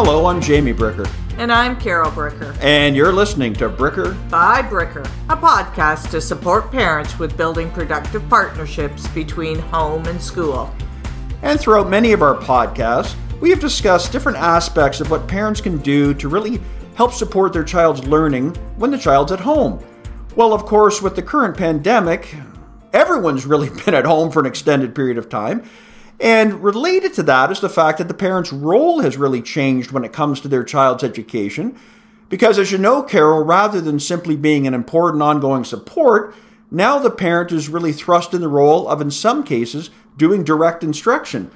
Hello, I'm Jamie Bricker. And I'm Carol Bricker. And you're listening to Bricker by Bricker, a podcast to support parents with building productive partnerships between home and school. And throughout many of our podcasts, we have discussed different aspects of what parents can do to really help support their child's learning when the child's at home. Well, of course, with the current pandemic, everyone's really been at home for an extended period of time. And related to that is the fact that the parent's role has really changed when it comes to their child's education. Because, as you know, Carol, rather than simply being an important ongoing support, now the parent is really thrust in the role of, in some cases, doing direct instruction.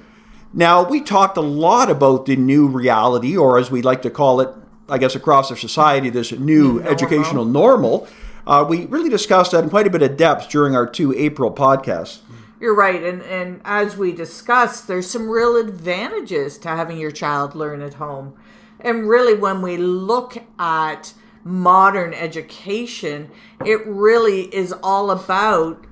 Now, we talked a lot about the new reality, or as we like to call it, I guess, across our society, this new normal. educational normal. Uh, we really discussed that in quite a bit of depth during our two April podcasts. You're right, and and as we discussed, there's some real advantages to having your child learn at home. And really, when we look at modern education, it really is all about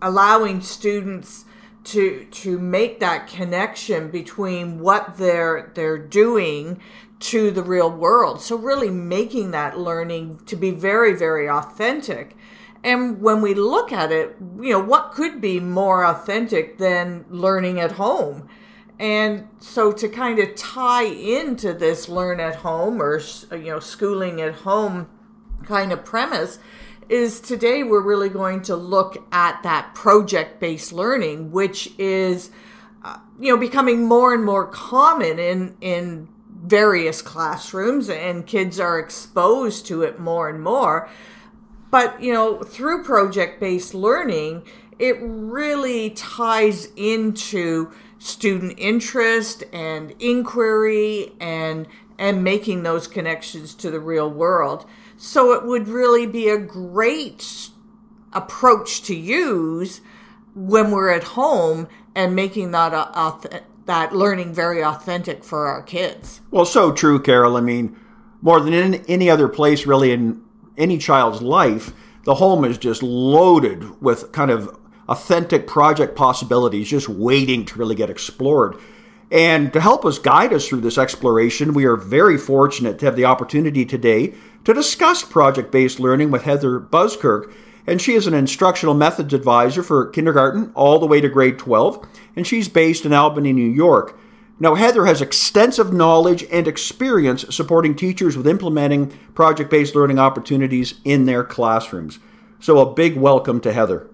allowing students to to make that connection between what they're they're doing to the real world. So really making that learning to be very very authentic and when we look at it, you know, what could be more authentic than learning at home? And so to kind of tie into this learn at home or, you know, schooling at home kind of premise is today we're really going to look at that project based learning, which is, uh, you know, becoming more and more common in, in various classrooms and kids are exposed to it more and more. But, you know, through project based learning, it really ties into student interest and inquiry and and making those connections to the real world. So it would really be a great approach to use when we're at home and making that uh, that learning very authentic for our kids. Well, so true, Carol. I mean, more than in any other place really in any child's life, the home is just loaded with kind of authentic project possibilities just waiting to really get explored. And to help us guide us through this exploration, we are very fortunate to have the opportunity today to discuss project based learning with Heather Buskirk. And she is an instructional methods advisor for kindergarten all the way to grade 12, and she's based in Albany, New York. Now, Heather has extensive knowledge and experience supporting teachers with implementing project based learning opportunities in their classrooms. So, a big welcome to Heather.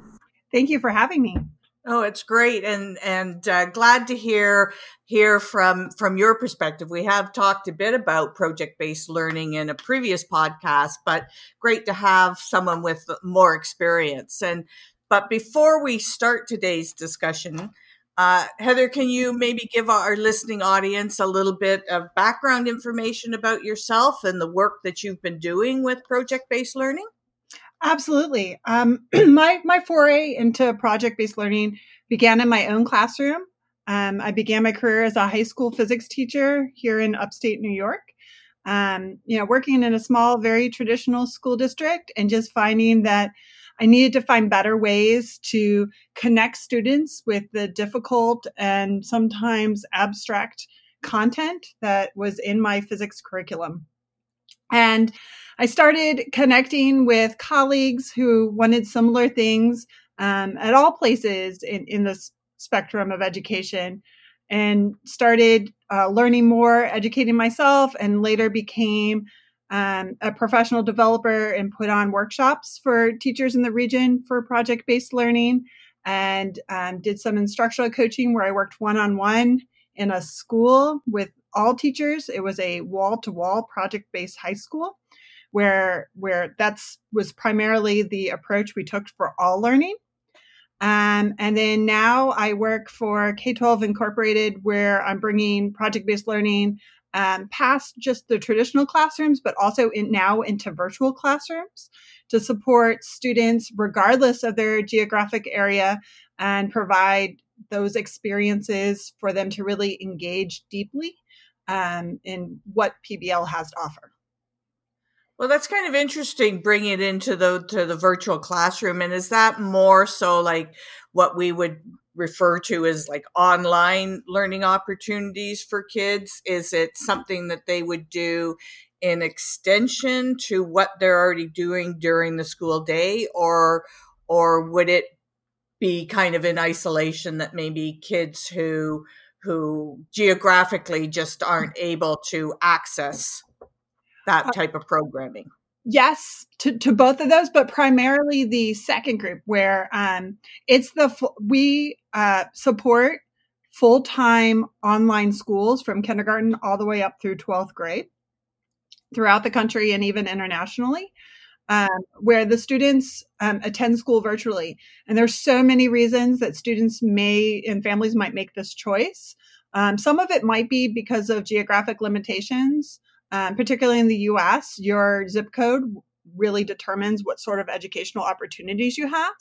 Thank you for having me. Oh, it's great, and and uh, glad to hear hear from from your perspective. We have talked a bit about project based learning in a previous podcast, but great to have someone with more experience. And but before we start today's discussion, uh, Heather, can you maybe give our listening audience a little bit of background information about yourself and the work that you've been doing with project based learning? Absolutely. Um, my my foray into project based learning began in my own classroom. Um, I began my career as a high school physics teacher here in upstate New York. Um, you know, working in a small, very traditional school district, and just finding that I needed to find better ways to connect students with the difficult and sometimes abstract content that was in my physics curriculum. And I started connecting with colleagues who wanted similar things um, at all places in, in the spectrum of education and started uh, learning more, educating myself, and later became um, a professional developer and put on workshops for teachers in the region for project based learning and um, did some instructional coaching where I worked one on one in a school with all teachers. It was a wall to wall project based high school where where that's was primarily the approach we took for all learning. Um, and then now I work for K 12 Incorporated, where I'm bringing project based learning um, past just the traditional classrooms, but also in, now into virtual classrooms to support students regardless of their geographic area and provide those experiences for them to really engage deeply um, in what PBL has to offer. Well, that's kind of interesting bringing it into the to the virtual classroom. And is that more so like what we would refer to as like online learning opportunities for kids? Is it something that they would do in extension to what they're already doing during the school day? Or or would it be kind of in isolation that maybe kids who who geographically just aren't able to access that uh, type of programming yes to, to both of those but primarily the second group where um, it's the we uh, support full-time online schools from kindergarten all the way up through 12th grade throughout the country and even internationally um, where the students um, attend school virtually. And there's so many reasons that students may and families might make this choice. Um, some of it might be because of geographic limitations, um, particularly in the US. Your zip code really determines what sort of educational opportunities you have.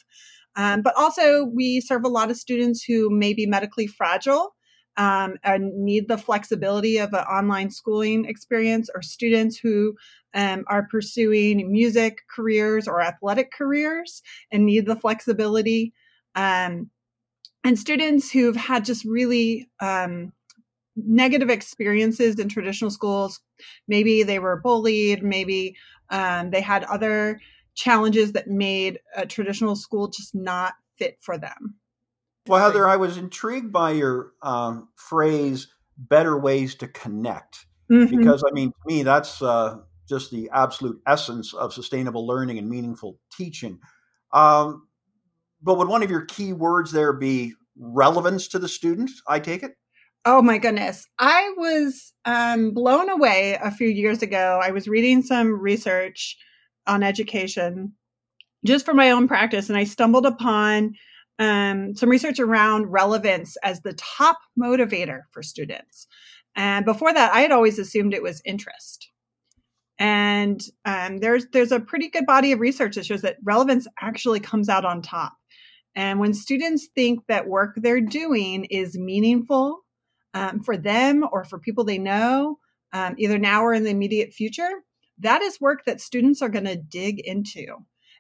Um, but also, we serve a lot of students who may be medically fragile um, and need the flexibility of an online schooling experience, or students who um, are pursuing music careers or athletic careers and need the flexibility. Um, and students who've had just really um, negative experiences in traditional schools. Maybe they were bullied, maybe um, they had other challenges that made a traditional school just not fit for them. Well, Heather, I was intrigued by your um, phrase "better ways to connect," mm-hmm. because I mean, to me, that's uh, just the absolute essence of sustainable learning and meaningful teaching. Um, but would one of your key words there be relevance to the student? I take it. Oh my goodness. I was um, blown away a few years ago. I was reading some research on education just for my own practice, and I stumbled upon um, some research around relevance as the top motivator for students. And before that, I had always assumed it was interest. And um, there's there's a pretty good body of research that shows that relevance actually comes out on top. And when students think that work they're doing is meaningful um, for them or for people they know, um, either now or in the immediate future, that is work that students are going to dig into.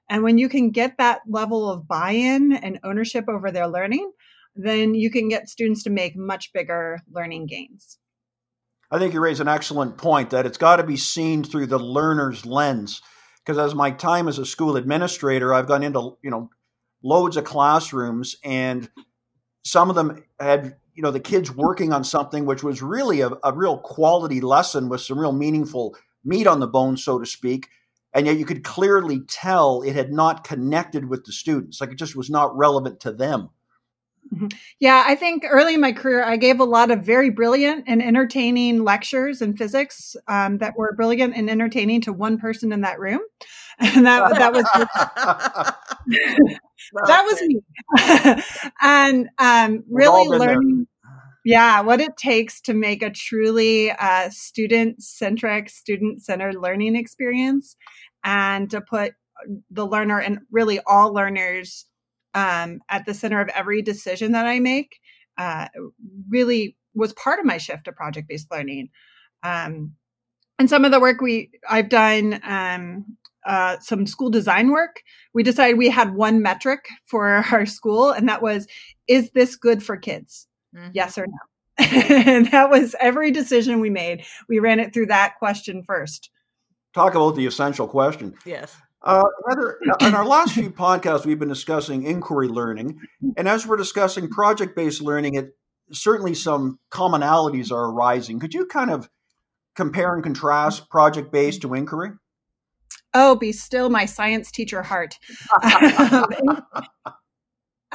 And when you can get that level of buy in and ownership over their learning, then you can get students to make much bigger learning gains. I think you raise an excellent point that it's got to be seen through the learner's lens. Because as my time as a school administrator, I've gone into, you know, loads of classrooms and some of them had, you know, the kids working on something which was really a, a real quality lesson with some real meaningful meat on the bone, so to speak and yet you could clearly tell it had not connected with the students like it just was not relevant to them. Mm-hmm. yeah i think early in my career i gave a lot of very brilliant and entertaining lectures in physics um, that were brilliant and entertaining to one person in that room. And that, that was that was me and um, really learning yeah, what it takes to make a truly uh, student centric, student centered learning experience and to put the learner and really all learners um, at the center of every decision that I make uh, really was part of my shift to project based learning. Um, and some of the work we I've done um, uh, some school design work. We decided we had one metric for our school, and that was, is this good for kids? Mm-hmm. Yes or no? and that was every decision we made. We ran it through that question first. Talk about the essential question. Yes. Uh, Heather, in our last few podcasts, we've been discussing inquiry learning. And as we're discussing project based learning, it certainly some commonalities are arising. Could you kind of compare and contrast project based to inquiry? Oh, be still my science teacher heart.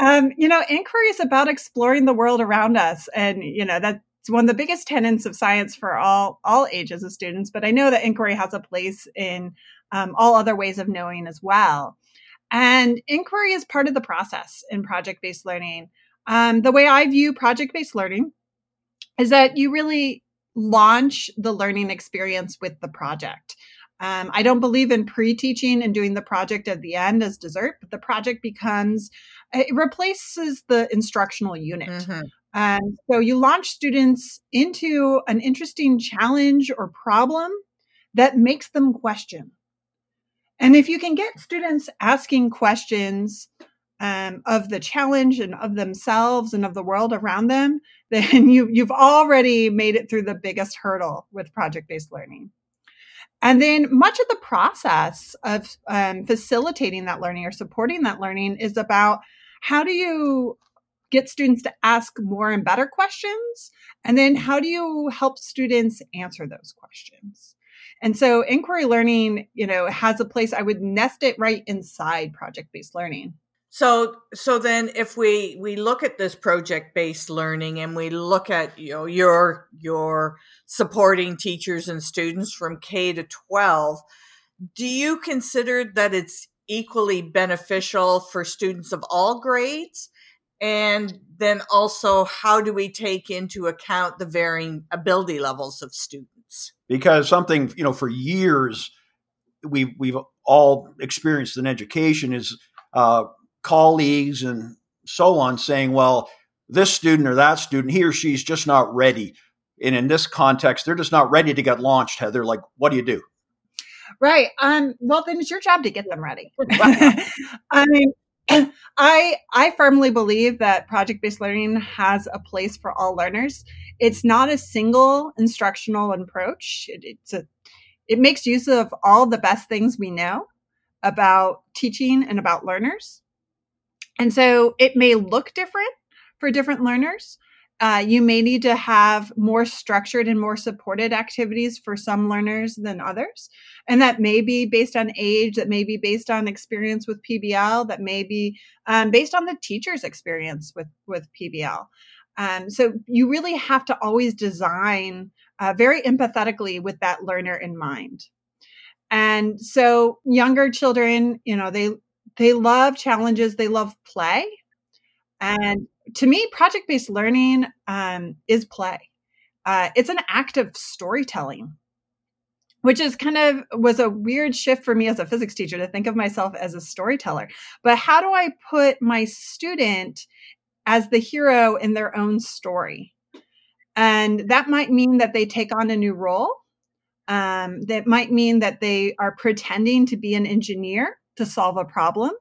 Um, you know, inquiry is about exploring the world around us, and you know that's one of the biggest tenets of science for all all ages of students. But I know that inquiry has a place in um, all other ways of knowing as well. And inquiry is part of the process in project based learning. Um, the way I view project based learning is that you really launch the learning experience with the project. Um, I don't believe in pre teaching and doing the project at the end as dessert, but the project becomes, it replaces the instructional unit. Mm-hmm. And so you launch students into an interesting challenge or problem that makes them question. And if you can get students asking questions um, of the challenge and of themselves and of the world around them, then you, you've already made it through the biggest hurdle with project based learning. And then much of the process of um, facilitating that learning or supporting that learning is about how do you get students to ask more and better questions? And then how do you help students answer those questions? And so inquiry learning, you know, has a place I would nest it right inside project based learning. So so then if we we look at this project based learning and we look at you know your your supporting teachers and students from K to 12, do you consider that it's equally beneficial for students of all grades? And then also how do we take into account the varying ability levels of students? Because something, you know, for years we've we've all experienced in education is uh, colleagues and so on saying, well, this student or that student, he or she's just not ready. And in this context, they're just not ready to get launched, Heather. Like, what do you do? Right. Um, well, then it's your job to get them ready. I mean, I I firmly believe that project-based learning has a place for all learners. It's not a single instructional approach. It, it's a it makes use of all the best things we know about teaching and about learners. And so it may look different for different learners. Uh, you may need to have more structured and more supported activities for some learners than others. And that may be based on age, that may be based on experience with PBL, that may be um, based on the teacher's experience with, with PBL. Um, so you really have to always design uh, very empathetically with that learner in mind. And so younger children, you know, they they love challenges, they love play. And to me, project based learning um, is play. Uh, it's an act of storytelling, which is kind of was a weird shift for me as a physics teacher to think of myself as a storyteller. But how do I put my student as the hero in their own story? And that might mean that they take on a new role. Um, that might mean that they are pretending to be an engineer to solve a problem.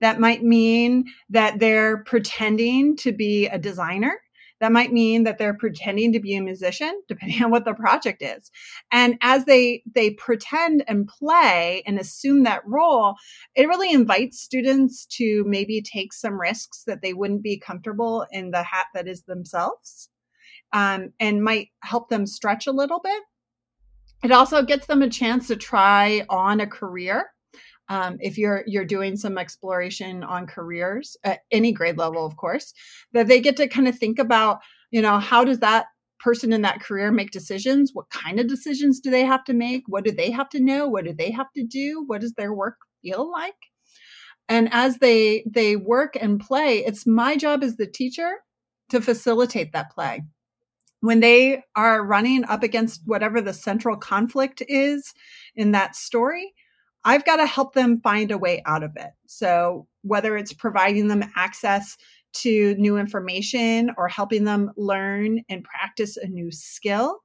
That might mean that they're pretending to be a designer. That might mean that they're pretending to be a musician, depending on what the project is. And as they they pretend and play and assume that role, it really invites students to maybe take some risks that they wouldn't be comfortable in the hat that is themselves, um, and might help them stretch a little bit. It also gets them a chance to try on a career um, if you're you're doing some exploration on careers at any grade level of course that they get to kind of think about you know how does that person in that career make decisions? What kind of decisions do they have to make? What do they have to know? What do they have to do? What does their work feel like? And as they they work and play it's my job as the teacher to facilitate that play. When they are running up against whatever the central conflict is in that story I've got to help them find a way out of it. So, whether it's providing them access to new information or helping them learn and practice a new skill,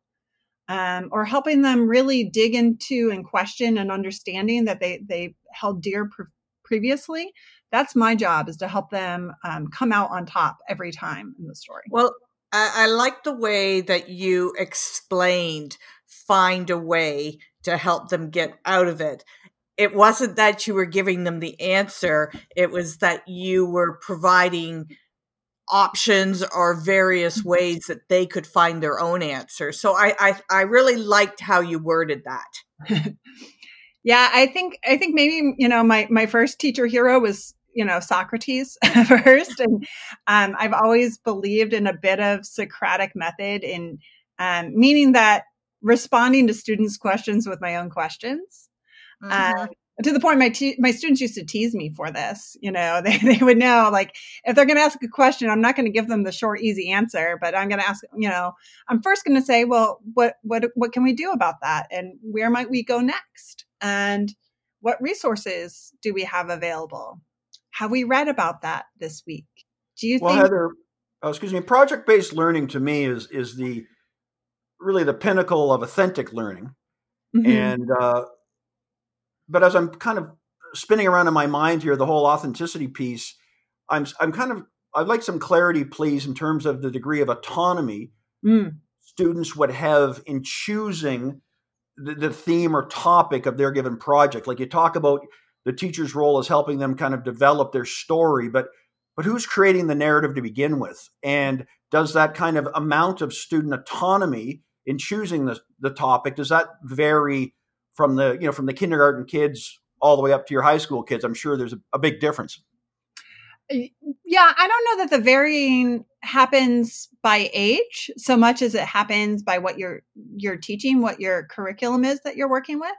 um, or helping them really dig into and question an understanding that they, they held dear pre- previously, that's my job is to help them um, come out on top every time in the story. Well, I, I like the way that you explained find a way to help them get out of it it wasn't that you were giving them the answer it was that you were providing options or various mm-hmm. ways that they could find their own answer. So i i, I really liked how you worded that. Yeah i think i think maybe you know my my first teacher hero was you know socrates first and um, i've always believed in a bit of socratic method in um, meaning that responding to students questions with my own questions Mm-hmm. Uh, to the point my te- my students used to tease me for this you know they, they would know like if they're going to ask a question i'm not going to give them the short easy answer but i'm going to ask you know i'm first going to say well what what what can we do about that? And where might we go next? And what resources do we have available? Have we read about that this week? Do you well think heather oh, excuse me project based learning to me is is the really the pinnacle of authentic learning. Mm-hmm. and uh, but as I'm kind of spinning around in my mind here, the whole authenticity piece, I'm I'm kind of I'd like some clarity, please, in terms of the degree of autonomy Mm. students would have in choosing the, the theme or topic of their given project. Like you talk about the teacher's role as helping them kind of develop their story, but but who's creating the narrative to begin with? And does that kind of amount of student autonomy in choosing the, the topic, does that vary from the, you know, from the kindergarten kids all the way up to your high school kids? I'm sure there's a, a big difference. Yeah, I don't know that the varying happens by age so much as it happens by what you're you're teaching, what your curriculum is that you're working with.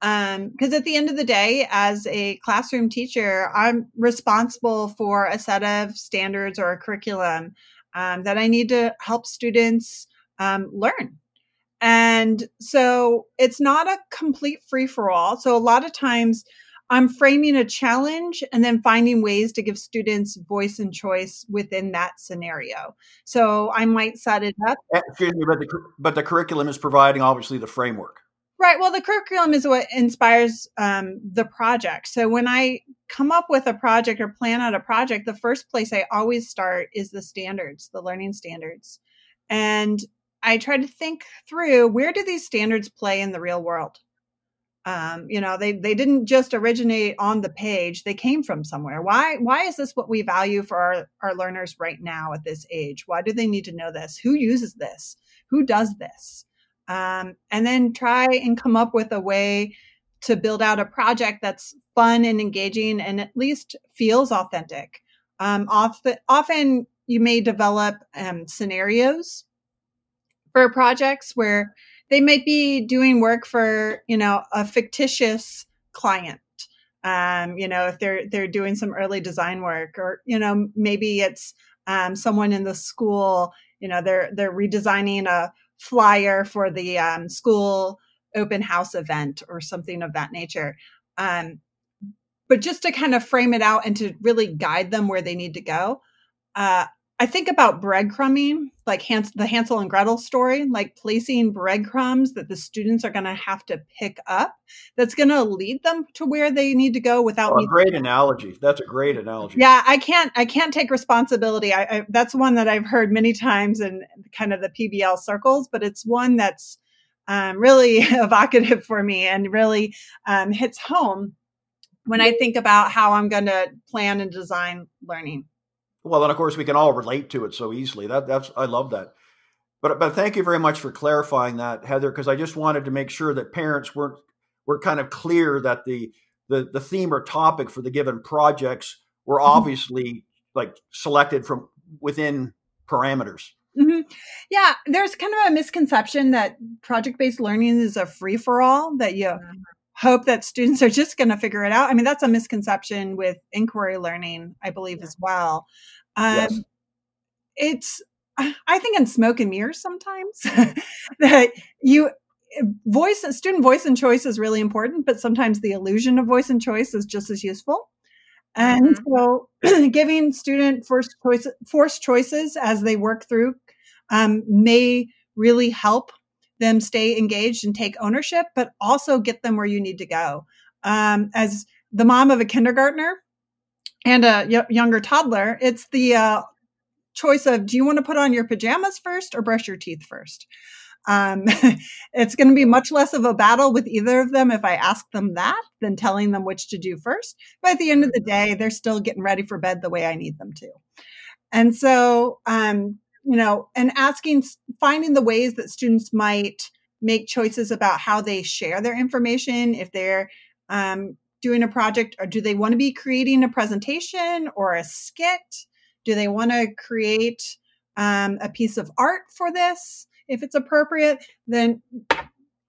Because um, at the end of the day, as a classroom teacher, I'm responsible for a set of standards or a curriculum um, that I need to help students um, learn. And so it's not a complete free for all. So a lot of times I'm framing a challenge and then finding ways to give students voice and choice within that scenario. So I might set it up. Eh, excuse me, but the, but the curriculum is providing obviously the framework. Right. Well, the curriculum is what inspires um, the project. So when I come up with a project or plan out a project, the first place I always start is the standards, the learning standards. And I try to think through where do these standards play in the real world? um, you know they they didn't just originate on the page they came from somewhere. Why why is this what we value for our, our learners right now at this age? Why do they need to know this? Who uses this? Who does this? Um, and then try and come up with a way to build out a project that's fun and engaging and at least feels authentic. Um, often, often you may develop um, scenarios for projects where they might be doing work for you know a fictitious client. Um, you know if they're they're doing some early design work or you know maybe it's um, someone in the school you know they're they're redesigning a flyer for the um, school open house event or something of that nature. Um, but just to kind of frame it out and to really guide them where they need to go uh, I think about breadcrumbing, like Hans, the Hansel and Gretel story, like placing breadcrumbs that the students are going to have to pick up. That's going to lead them to where they need to go without. Oh, a great analogy. That's a great analogy. Yeah, I can't. I can't take responsibility. I, I, that's one that I've heard many times in kind of the PBL circles, but it's one that's um, really evocative for me and really um, hits home when I think about how I'm going to plan and design learning. Well, and of course we can all relate to it so easily. That that's I love that. But but thank you very much for clarifying that, Heather, because I just wanted to make sure that parents weren't were kind of clear that the the the theme or topic for the given projects were mm-hmm. obviously like selected from within parameters. Mm-hmm. Yeah, there's kind of a misconception that project based learning is a free for all, that you mm-hmm. Hope that students are just going to figure it out. I mean, that's a misconception with inquiry learning, I believe, yeah. as well. Um, yes. It's, I think, in smoke and mirrors sometimes that you voice student voice and choice is really important, but sometimes the illusion of voice and choice is just as useful. And mm-hmm. so, giving student forced choice, forced choices as they work through um, may really help them stay engaged and take ownership, but also get them where you need to go. Um, as the mom of a kindergartner, and a y- younger toddler, it's the uh, choice of do you want to put on your pajamas first or brush your teeth first? Um, it's going to be much less of a battle with either of them if I ask them that than telling them which to do first. But at the end of the day, they're still getting ready for bed the way I need them to. And so, um, you know, and asking, finding the ways that students might make choices about how they share their information, if they're um, doing a project or do they want to be creating a presentation or a skit? Do they want to create um, a piece of art for this? If it's appropriate, then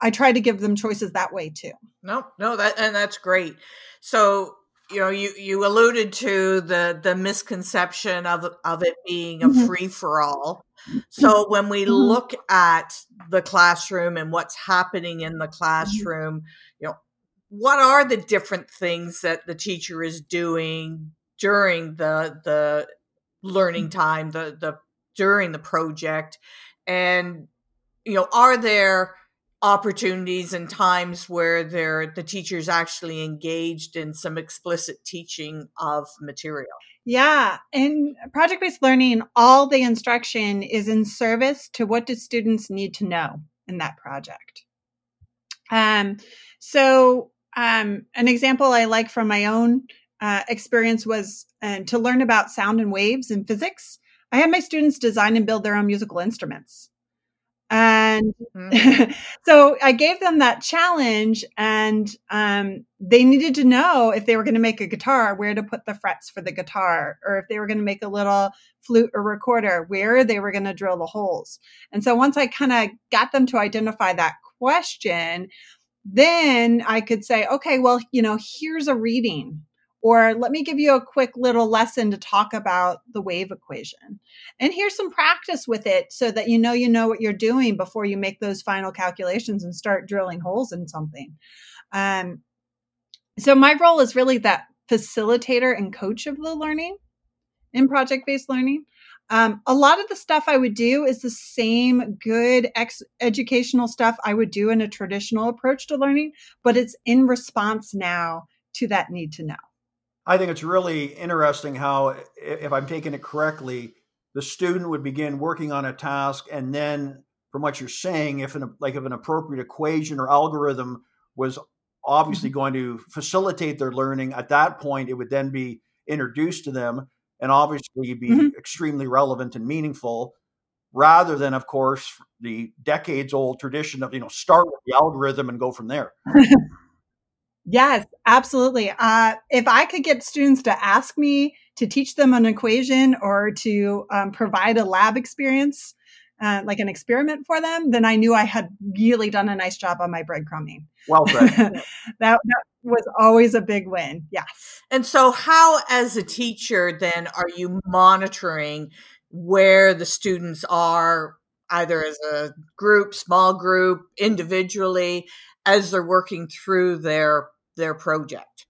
I try to give them choices that way too. No, no, that and that's great. So you know, you you alluded to the the misconception of of it being a mm-hmm. free for all. So when we mm-hmm. look at the classroom and what's happening in the mm-hmm. classroom, you know, what are the different things that the teacher is doing during the the learning time the the during the project and you know are there opportunities and times where there the teacher's actually engaged in some explicit teaching of material Yeah, in project based learning, all the instruction is in service to what do students need to know in that project. Um, so, um, an example I like from my own uh, experience was uh, to learn about sound and waves in physics. I had my students design and build their own musical instruments. And mm-hmm. so I gave them that challenge, and um, they needed to know if they were going to make a guitar, where to put the frets for the guitar, or if they were going to make a little flute or recorder, where they were going to drill the holes. And so once I kind of got them to identify that question, then I could say, okay, well, you know, here's a reading or let me give you a quick little lesson to talk about the wave equation. And here's some practice with it so that you know you know what you're doing before you make those final calculations and start drilling holes in something. Um, so my role is really that facilitator and coach of the learning in project based learning. Um, a lot of the stuff I would do is the same good ex- educational stuff I would do in a traditional approach to learning, but it's in response now to that need to know. I think it's really interesting how, if I'm taking it correctly, the student would begin working on a task, and then, from what you're saying, if an like if an appropriate equation or algorithm was obviously mm-hmm. going to facilitate their learning, at that point it would then be introduced to them, and obviously be mm-hmm. extremely relevant and meaningful. Rather than, of course, the decades-old tradition of you know start with the algorithm and go from there. Yes, absolutely. Uh, if I could get students to ask me to teach them an equation or to um, provide a lab experience, uh, like an experiment for them, then I knew I had really done a nice job on my breadcrumbing. Well that, that was always a big win. Yes. And so, how, as a teacher, then are you monitoring where the students are, either as a group, small group, individually? As they're working through their their project.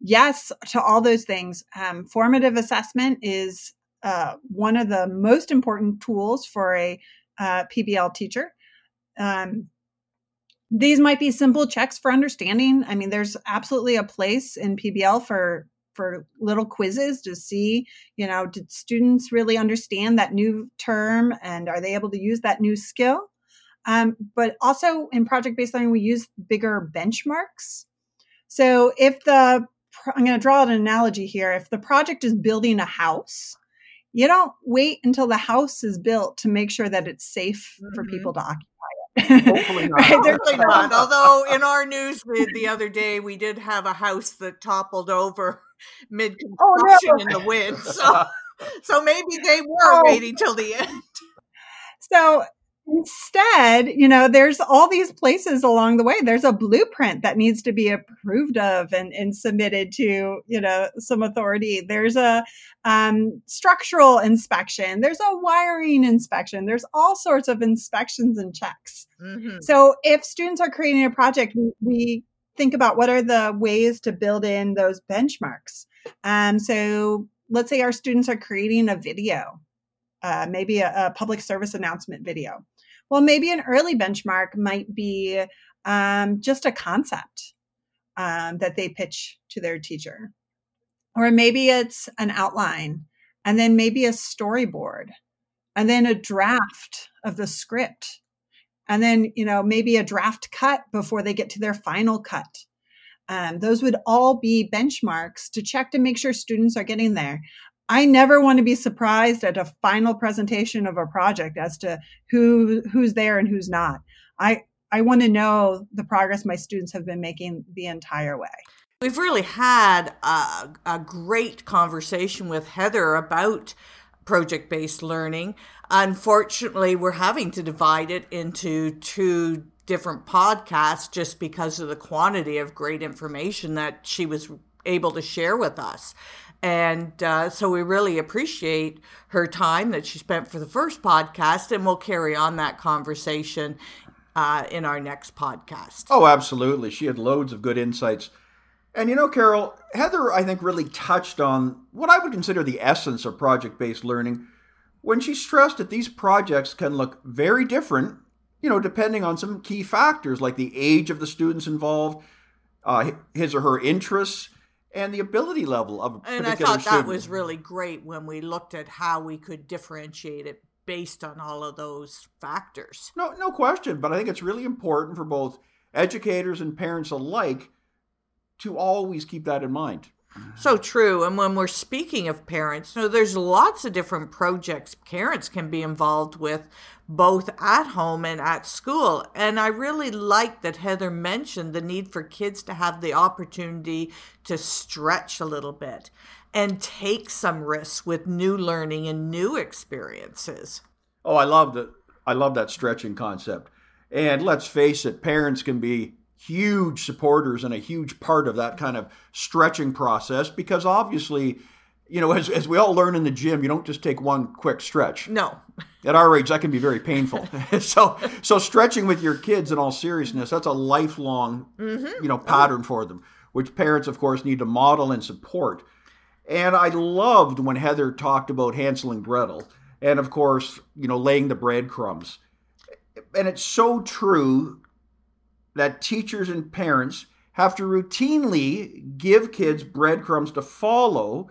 Yes to all those things. Um, formative assessment is uh, one of the most important tools for a uh, pbl teacher. Um, these might be simple checks for understanding. I mean there's absolutely a place in pbl for for little quizzes to see you know did students really understand that new term and are they able to use that new skill um, but also in project based learning, we use bigger benchmarks. So if the, I'm going to draw an analogy here. If the project is building a house, you don't wait until the house is built to make sure that it's safe mm-hmm. for people to occupy it. Hopefully not. Hopefully not. Although in our news the other day, we did have a house that toppled over mid construction oh, no. in the wind. So, so maybe they were oh. waiting till the end. So Instead, you know, there's all these places along the way. There's a blueprint that needs to be approved of and, and submitted to, you know, some authority. There's a um, structural inspection. There's a wiring inspection. There's all sorts of inspections and checks. Mm-hmm. So if students are creating a project, we, we think about what are the ways to build in those benchmarks. Um, so let's say our students are creating a video, uh, maybe a, a, public service announcement video. Well, maybe an early benchmark might be um, just a concept um, that they pitch to their teacher. Or maybe it's an outline, and then maybe a storyboard, and then a draft of the script, and then, you know, maybe a draft cut before they get to their final cut. Um, those would all be benchmarks to check to make sure students are getting there. I never want to be surprised at a final presentation of a project as to who who's there and who's not. I I want to know the progress my students have been making the entire way. We've really had a, a great conversation with Heather about project based learning. Unfortunately, we're having to divide it into two different podcasts just because of the quantity of great information that she was able to share with us. And uh, so we really appreciate her time that she spent for the first podcast, and we'll carry on that conversation uh, in our next podcast. Oh, absolutely. She had loads of good insights. And you know, Carol, Heather, I think, really touched on what I would consider the essence of project based learning when she stressed that these projects can look very different, you know, depending on some key factors like the age of the students involved, uh, his or her interests, and the ability level of a And I particular thought that was really great when we looked at how we could differentiate it based on all of those factors. No, no question. But I think it's really important for both educators and parents alike to always keep that in mind. So true. And when we're speaking of parents, you know, there's lots of different projects parents can be involved with, both at home and at school. And I really like that Heather mentioned the need for kids to have the opportunity to stretch a little bit and take some risks with new learning and new experiences. Oh, I love that. I love that stretching concept. And let's face it, parents can be huge supporters and a huge part of that kind of stretching process because obviously, you know, as, as we all learn in the gym, you don't just take one quick stretch. No. At our age, that can be very painful. so, so stretching with your kids, in all seriousness, that's a lifelong, mm-hmm. you know, pattern for them, which parents, of course, need to model and support. And I loved when Heather talked about Hansel and Gretel, and of course, you know, laying the breadcrumbs. And it's so true that teachers and parents have to routinely give kids breadcrumbs to follow.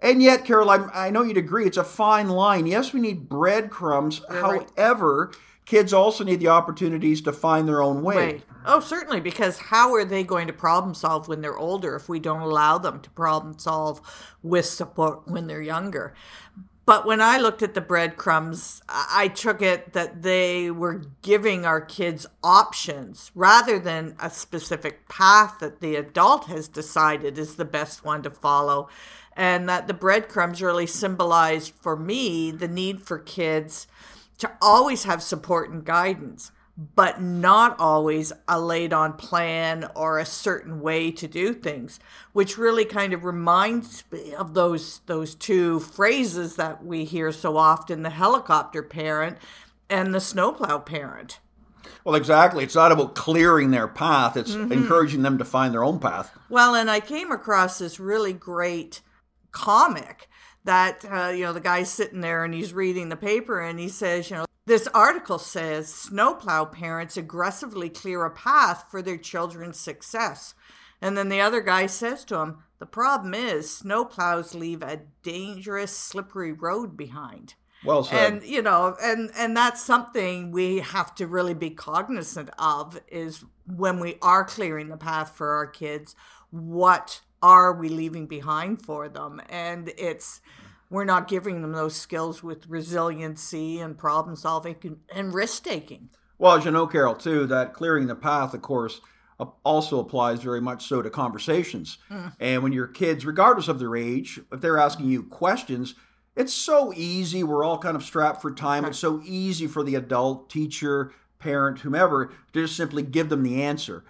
And yet, Carol, I'm, know you'd agree, it's a fine line. Yes, we need breadcrumbs. You're right. However, kids also need the opportunities to find their own way. Right. Oh, certainly, because how are they going to problem solve when they're older if we don't allow them to problem solve with support when they're younger? But when I looked at the breadcrumbs, I took it that they were giving our kids options rather than a specific path that the adult has decided is the best one to follow. And that the breadcrumbs really symbolized for me the need for kids to always have support and guidance, but not always a laid on plan or a certain way to do things, which really kind of reminds me of those those two phrases that we hear so often, the helicopter parent and the snowplow parent. Well, exactly. It's not about clearing their path, it's encouraging them to find their own path. Well, and I came across this really great comic that uh, you know the guy's sitting there and he's reading the paper and he says, you know, this article says snowplow parents aggressively clear a path for their children's success. And then the other guy says to him, the problem is snowplows leave a dangerous slippery road behind. Well said. And you know, and and that's something we have to really be cognizant of is when we are clearing the path for our kids, what are we leaving behind for them? And it's we're not giving them those skills with resiliency and problem solving and, and risk taking. Well, as you know, Carol, too, that clearing the path, of course, also applies very much so to conversations. Mm. And when your kids, regardless of their age, if they're asking you questions, it's so easy. We're all kind of strapped for time. It's so easy for the adult, teacher, parent, whomever, to just simply give them the answer.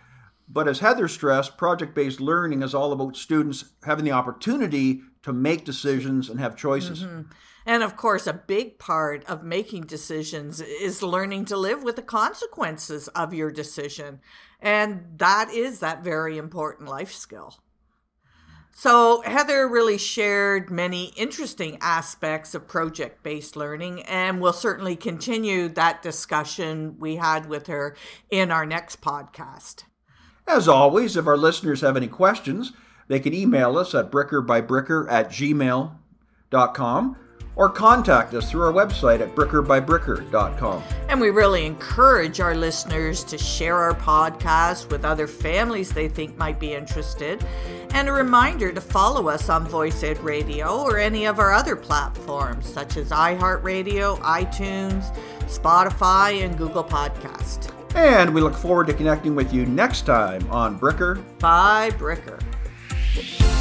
But as Heather stressed, project based learning is all about students having the opportunity to make decisions and have choices. Mm-hmm. And of course, a big part of making decisions is learning to live with the consequences of your decision. And that is that very important life skill. So, Heather really shared many interesting aspects of project based learning, and we'll certainly continue that discussion we had with her in our next podcast. As always, if our listeners have any questions, they can email us at brickerbybricker at gmail.com or contact us through our website at brickerbybricker.com. And we really encourage our listeners to share our podcast with other families they think might be interested. And a reminder to follow us on Voice Ed Radio or any of our other platforms such as iHeartRadio, iTunes, Spotify, and Google Podcast. And we look forward to connecting with you next time on Bricker by Bricker. Bye.